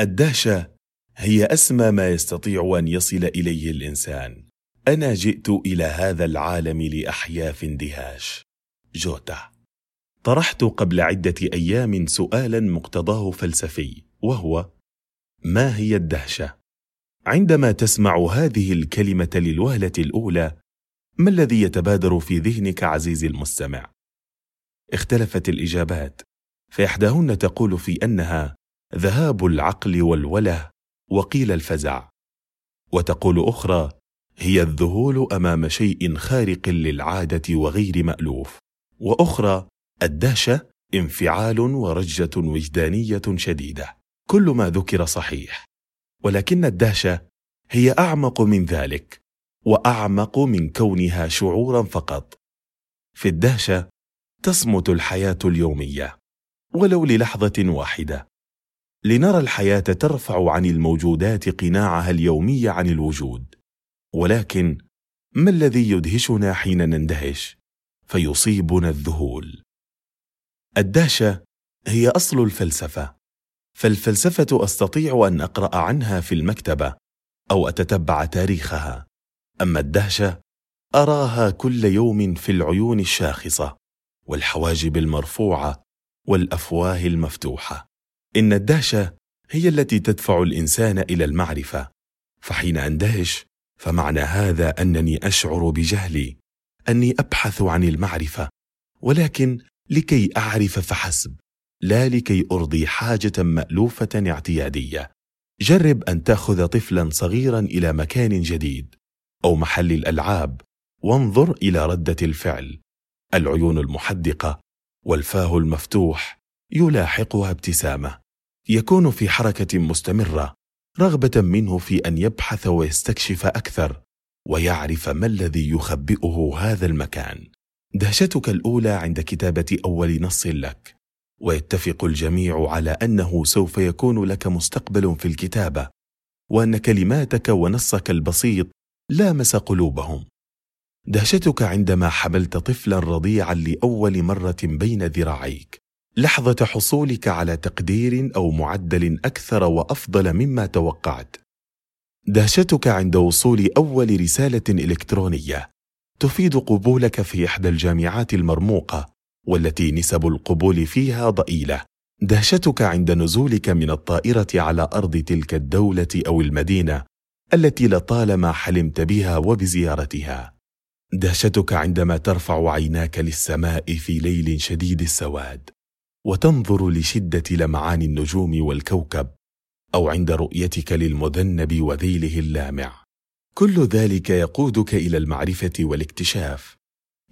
الدهشة هي أسمى ما يستطيع أن يصل إليه الإنسان أنا جئت إلى هذا العالم لأحيا في اندهاش جوتا طرحت قبل عدة أيام سؤالا مقتضاه فلسفي وهو ما هي الدهشة؟ عندما تسمع هذه الكلمة للوهلة الأولى ما الذي يتبادر في ذهنك عزيزي المستمع؟ اختلفت الإجابات فإحداهن تقول في أنها ذهاب العقل والوله وقيل الفزع. وتقول أخرى هي الذهول أمام شيء خارق للعادة وغير مألوف. وأخرى الدهشة انفعال ورجة وجدانية شديدة. كل ما ذكر صحيح. ولكن الدهشة هي أعمق من ذلك وأعمق من كونها شعورا فقط. في الدهشة تصمت الحياة اليومية. ولو للحظة واحدة. لنرى الحياة ترفع عن الموجودات قناعها اليومي عن الوجود. ولكن ما الذي يدهشنا حين نندهش؟ فيصيبنا الذهول. الدهشة هي أصل الفلسفة. فالفلسفة أستطيع أن أقرأ عنها في المكتبة أو أتتبع تاريخها. أما الدهشة أراها كل يوم في العيون الشاخصة والحواجب المرفوعة والأفواه المفتوحة. إن الدهشه هي التي تدفع الإنسان إلى المعرفة. فحين أندهش فمعنى هذا أنني أشعر بجهلي أني أبحث عن المعرفة ولكن لكي أعرف فحسب لا لكي أرضي حاجة مألوفة اعتيادية. جرب أن تأخذ طفلا صغيرا إلى مكان جديد أو محل الألعاب وانظر إلى ردة الفعل. العيون المحدقة والفاه المفتوح يلاحقها ابتسامة. يكون في حركة مستمرة رغبة منه في أن يبحث ويستكشف أكثر ويعرف ما الذي يخبئه هذا المكان. دهشتك الأولى عند كتابة أول نص لك. ويتفق الجميع على أنه سوف يكون لك مستقبل في الكتابة وأن كلماتك ونصك البسيط لامس قلوبهم. دهشتك عندما حملت طفلا رضيعا لأول مرة بين ذراعيك. لحظة حصولك على تقدير أو معدل أكثر وأفضل مما توقعت. دهشتك عند وصول أول رسالة إلكترونية. تفيد قبولك في إحدى الجامعات المرموقة والتي نسب القبول فيها ضئيلة. دهشتك عند نزولك من الطائرة على أرض تلك الدولة أو المدينة التي لطالما حلمت بها وبزيارتها. دهشتك عندما ترفع عيناك للسماء في ليل شديد السواد. وتنظر لشدة لمعان النجوم والكوكب أو عند رؤيتك للمذنب وذيله اللامع. كل ذلك يقودك إلى المعرفة والاكتشاف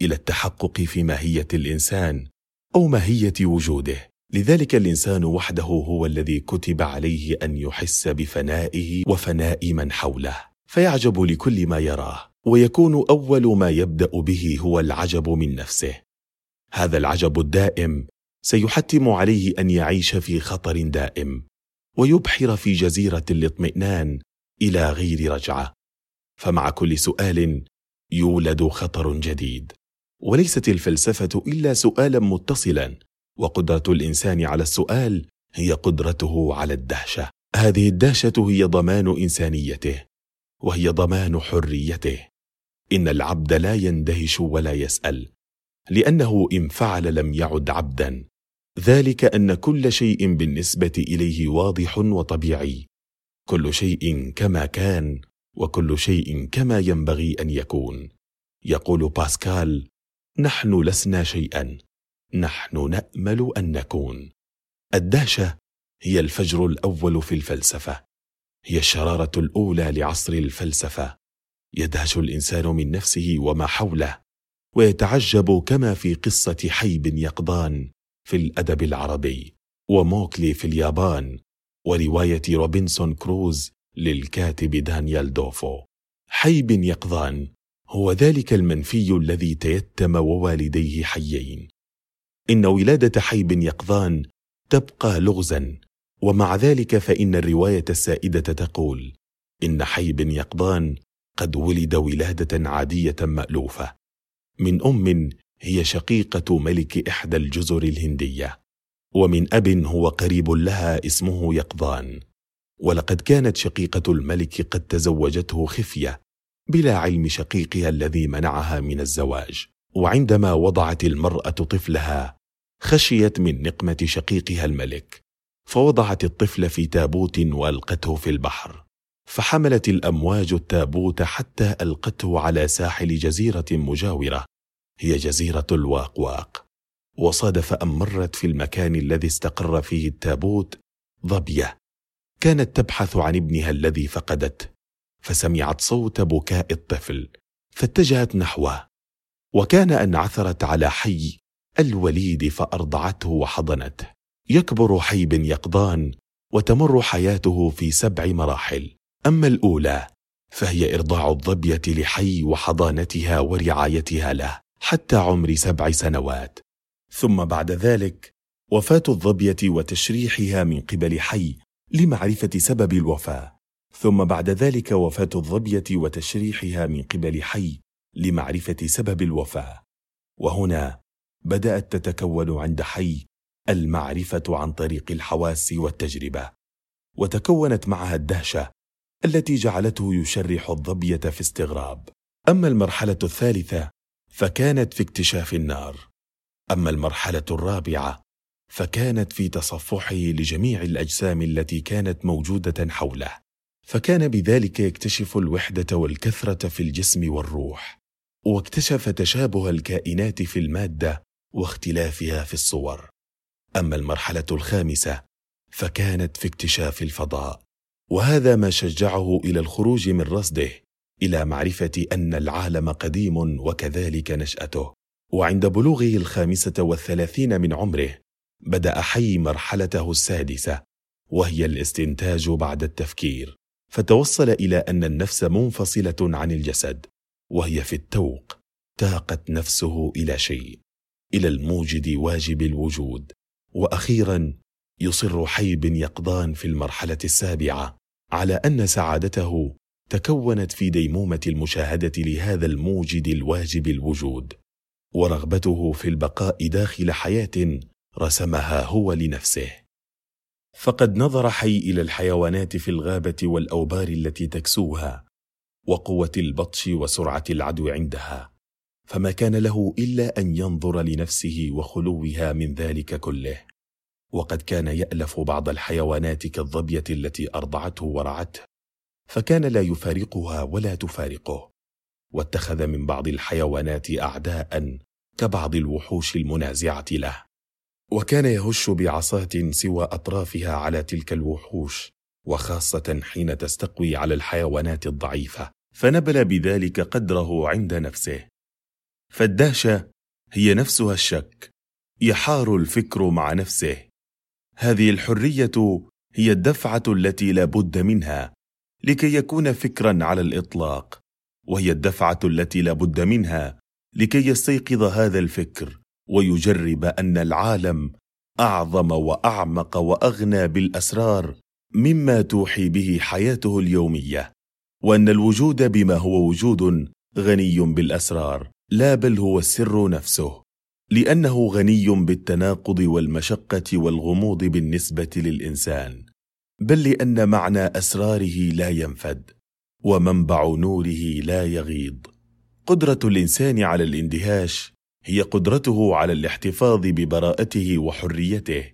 إلى التحقق في ماهية الإنسان أو ماهية وجوده. لذلك الإنسان وحده هو الذي كتب عليه أن يحس بفنائه وفناء من حوله. فيعجب لكل ما يراه ويكون أول ما يبدأ به هو العجب من نفسه. هذا العجب الدائم سيحتم عليه أن يعيش في خطر دائم ويبحر في جزيرة الاطمئنان إلى غير رجعة. فمع كل سؤال يولد خطر جديد. وليست الفلسفة إلا سؤالا متصلا وقدرة الإنسان على السؤال هي قدرته على الدهشة. هذه الدهشة هي ضمان إنسانيته وهي ضمان حريته. إن العبد لا يندهش ولا يسأل لأنه إن فعل لم يعد عبدا. ذلك أن كل شيء بالنسبة إليه واضح وطبيعي. كل شيء كما كان وكل شيء كما ينبغي أن يكون. يقول باسكال نحن لسنا شيئا نحن نأمل أن نكون. الدهشة هي الفجر الأول في الفلسفة. هي الشرارة الأولى لعصر الفلسفة. يدهش الإنسان من نفسه وما حوله ويتعجب كما في قصة حيب يقظان في الأدب العربي وموكلي في اليابان ورواية روبنسون كروز للكاتب دانيال دوفو. حيب يقظان هو ذلك المنفي الذي تيتم ووالديه حيين. إن ولادة حيب يقظان تبقى لغزا ومع ذلك فإن الرواية السائدة تقول إن حيب يقظان قد ولد ولادة عادية مألوفة. من أم هي شقيقة ملك إحدى الجزر الهندية ومن أب هو قريب لها اسمه يقظان. ولقد كانت شقيقة الملك قد تزوجته خفية بلا علم شقيقها الذي منعها من الزواج. وعندما وضعت المرأة طفلها خشيت من نقمة شقيقها الملك. فوضعت الطفل في تابوت وألقته في البحر. فحملت الأمواج التابوت حتى ألقته على ساحل جزيرة مجاورة. هي جزيرة الواقواق. وصادف ان مرت في المكان الذي استقر فيه التابوت ظبية. كانت تبحث عن ابنها الذي فقدته فسمعت صوت بكاء الطفل فاتجهت نحوه. وكان أن عثرت على حي الوليد فأرضعته وحضنته. يكبر حي بن يقظان وتمر حياته في سبع مراحل. أما الأولى فهي إرضاع الظبية لحي وحضانتها ورعايتها له. حتى عمر سبع سنوات. ثم بعد ذلك وفاة الظبية وتشريحها من قبل حي لمعرفة سبب الوفاة. ثم بعد ذلك وفاة الظبية وتشريحها من قبل حي لمعرفة سبب الوفاة. وهنا بدأت تتكون عند حي المعرفة عن طريق الحواس والتجربة. وتكونت معها الدهشة التي جعلته يشرح الظبية في استغراب. أما المرحلة الثالثة فكانت في اكتشاف النار. أما المرحلة الرابعة فكانت في تصفحه لجميع الأجسام التي كانت موجودة حوله. فكان بذلك يكتشف الوحدة والكثرة في الجسم والروح. واكتشف تشابه الكائنات في المادة واختلافها في الصور. أما المرحلة الخامسة فكانت في اكتشاف الفضاء. وهذا ما شجعه إلى الخروج من رصده. إلى معرفة أن العالم قديم وكذلك نشأته. وعند بلوغه الخامسة والثلاثين من عمره بدأ حي مرحلته السادسة وهي الاستنتاج بعد التفكير. فتوصل إلى أن النفس منفصلة عن الجسد وهي في التوق تاقت نفسه إلى شيء إلى الموجد واجب الوجود. وأخيرا يصر حي بن يقظان في المرحلة السابعة على أن سعادته تكونت في ديمومة المشاهدة لهذا الموجد الواجب الوجود ورغبته في البقاء داخل حياة رسمها هو لنفسه. فقد نظر حي إلى الحيوانات في الغابة والأوبار التي تكسوها وقوة البطش وسرعة العدو عندها فما كان له إلا أن ينظر لنفسه وخلوها من ذلك كله. وقد كان يألف بعض الحيوانات كالظبية التي أرضعته ورعته. فكان لا يفارقها ولا تفارقه واتخذ من بعض الحيوانات اعداء كبعض الوحوش المنازعة له. وكان يهش بعصاة سوى أطرافها على تلك الوحوش وخاصة حين تستقوي على الحيوانات الضعيفة. فنبل بذلك قدره عند نفسه. فالدهشة هي نفسها الشك يحار الفكر مع نفسه. هذه الحرية هي الدفعة التي لا بد منها. لكي يكون فكرا على الإطلاق وهي الدفعة التي لا بد منها لكي يستيقظ هذا الفكر ويجرب أن العالم أعظم وأعمق وأغنى بالأسرار مما توحي به حياته اليومية وأن الوجود بما هو وجود غني بالأسرار لا بل هو السر نفسه لأنه غني بالتناقض والمشقة والغموض بالنسبة للإنسان. بل لأن معنى أسراره لا ينفد ومنبع نوره لا يغيض. قدرة الإنسان على الاندهاش هي قدرته على الاحتفاظ ببراءته وحريته.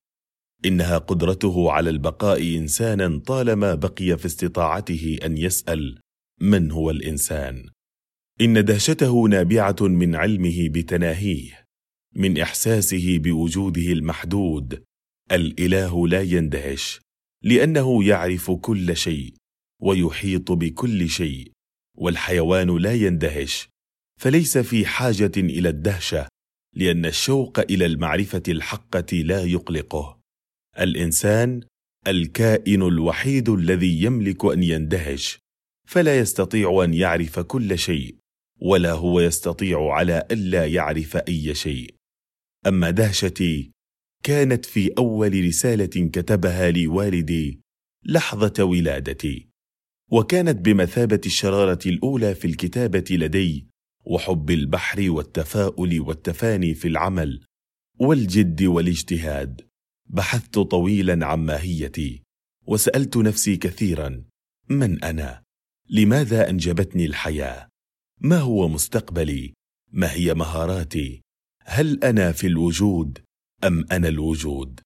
إنها قدرته على البقاء إنسانا طالما بقي في استطاعته أن يسأل من هو الإنسان. إن دهشته نابعة من علمه بتناهيه من إحساسه بوجوده المحدود. الإله لا يندهش لأنه يعرف كل شيء ويحيط بكل شيء والحيوان لا يندهش فليس في حاجة إلى الدهشة لأن الشوق إلى المعرفة الحقة لا يقلقه. الإنسان الكائن الوحيد الذي يملك أن يندهش فلا يستطيع أن يعرف كل شيء ولا هو يستطيع على ألا يعرف أي شيء. أما دهشتي كانت في أول رسالة كتبها لي والدي لحظة ولادتي. وكانت بمثابة الشرارة الأولى في الكتابة لدي وحب البحر والتفاؤل والتفاني في العمل والجد والاجتهاد. بحثت طويلا عن ماهيتي وسألت نفسي كثيرا من أنا؟ لماذا أنجبتني الحياة؟ ما هو مستقبلي؟ ما هي مهاراتي؟ هل أنا في الوجود؟ أم أنا الوجود؟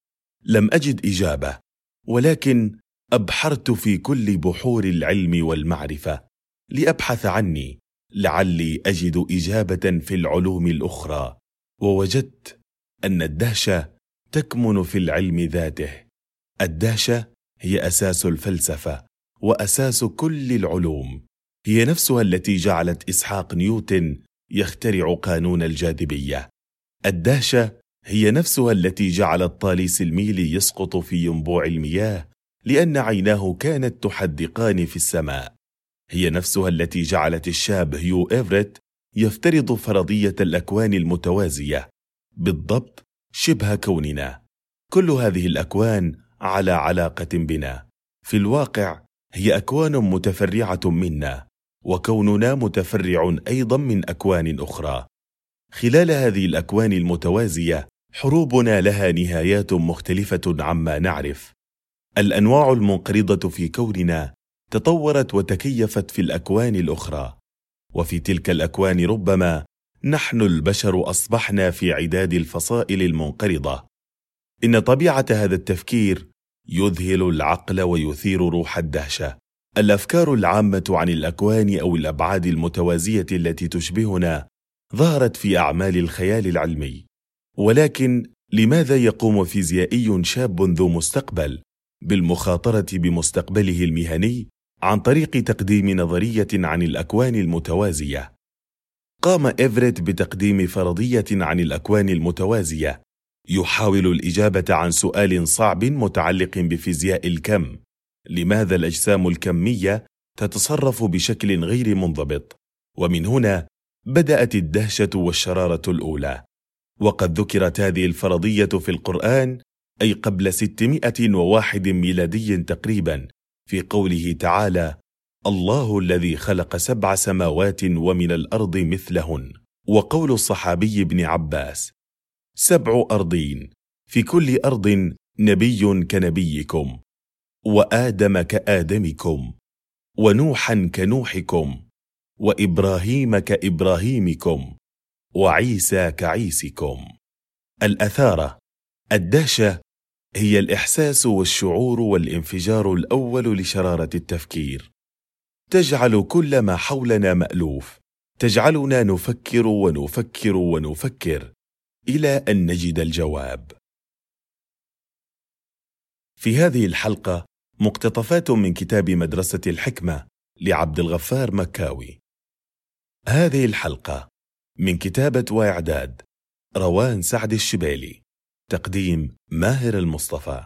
لم أجد إجابة ولكن أبحرت في كل بحور العلم والمعرفة. لأبحث عني لعلي أجد إجابة في العلوم الأخرى. ووجدت أن الدهشه تكمن في العلم ذاته. الدهشه هي أساس الفلسفة وأساس كل العلوم. هي نفسها التي جعلت إسحاق نيوتن يخترع قانون الجاذبية. الدهشه هي نفسها التي جعلت طاليس الميل يسقط في ينبوع المياه لأن عيناه كانت تحدقان في السماء. هي نفسها التي جعلت الشاب هيو إيفريت يفترض فرضية الأكوان المتوازية بالضبط شبه كوننا. كل هذه الأكوان على علاقة بنا. في الواقع هي أكوان متفرعة منا وكوننا متفرع أيضا من أكوان أخرى. خلال هذه الأكوان المتوازية حروبنا لها نهايات مختلفة عما نعرف. الأنواع المنقرضة في كوننا تطورت وتكيفت في الأكوان الأخرى. وفي تلك الأكوان ربما نحن البشر أصبحنا في عداد الفصائل المنقرضة. إن طبيعة هذا التفكير يذهل العقل ويثير روح الدهشة. الأفكار العامة عن الأكوان أو الأبعاد المتوازية التي تشبهنا ظهرت في أعمال الخيال العلمي. ولكن لماذا يقوم فيزيائي شاب ذو مستقبل بالمخاطرة بمستقبله المهني عن طريق تقديم نظرية عن الأكوان المتوازية. قام إيفريت بتقديم فرضية عن الأكوان المتوازية، يحاول الإجابة عن سؤال صعب متعلق بفيزياء الكم: لماذا الأجسام الكمية تتصرف بشكل غير منضبط؟ ومن هنا بدأت الدهشة والشرارة الأولى. وقد ذكرت هذه الفرضية في القرآن أي قبل 601 ميلادي تقريبا في قوله تعالى الله الذي خلق سبع سماوات ومن الأرض مثلهن وقول الصحابي ابن عباس سبع أرضين في كل أرض نبي كنبيكم وآدم كآدمكم ونوحا كنوحكم وإبراهيم كإبراهيمكم وعيسى كعيسكم. الأثارة الدهشة هي الإحساس والشعور والانفجار الأول لشرارة التفكير. تجعل كل ما حولنا مألوف. تجعلنا نفكر ونفكر ونفكر إلى أن نجد الجواب. في هذه الحلقة مقتطفات من كتاب مدرسة الحكمة لعبد الغفار مكاوي. هذه الحلقة من كتابة واعداد روان سعد الشبالي تقديم ماهر المصطفى.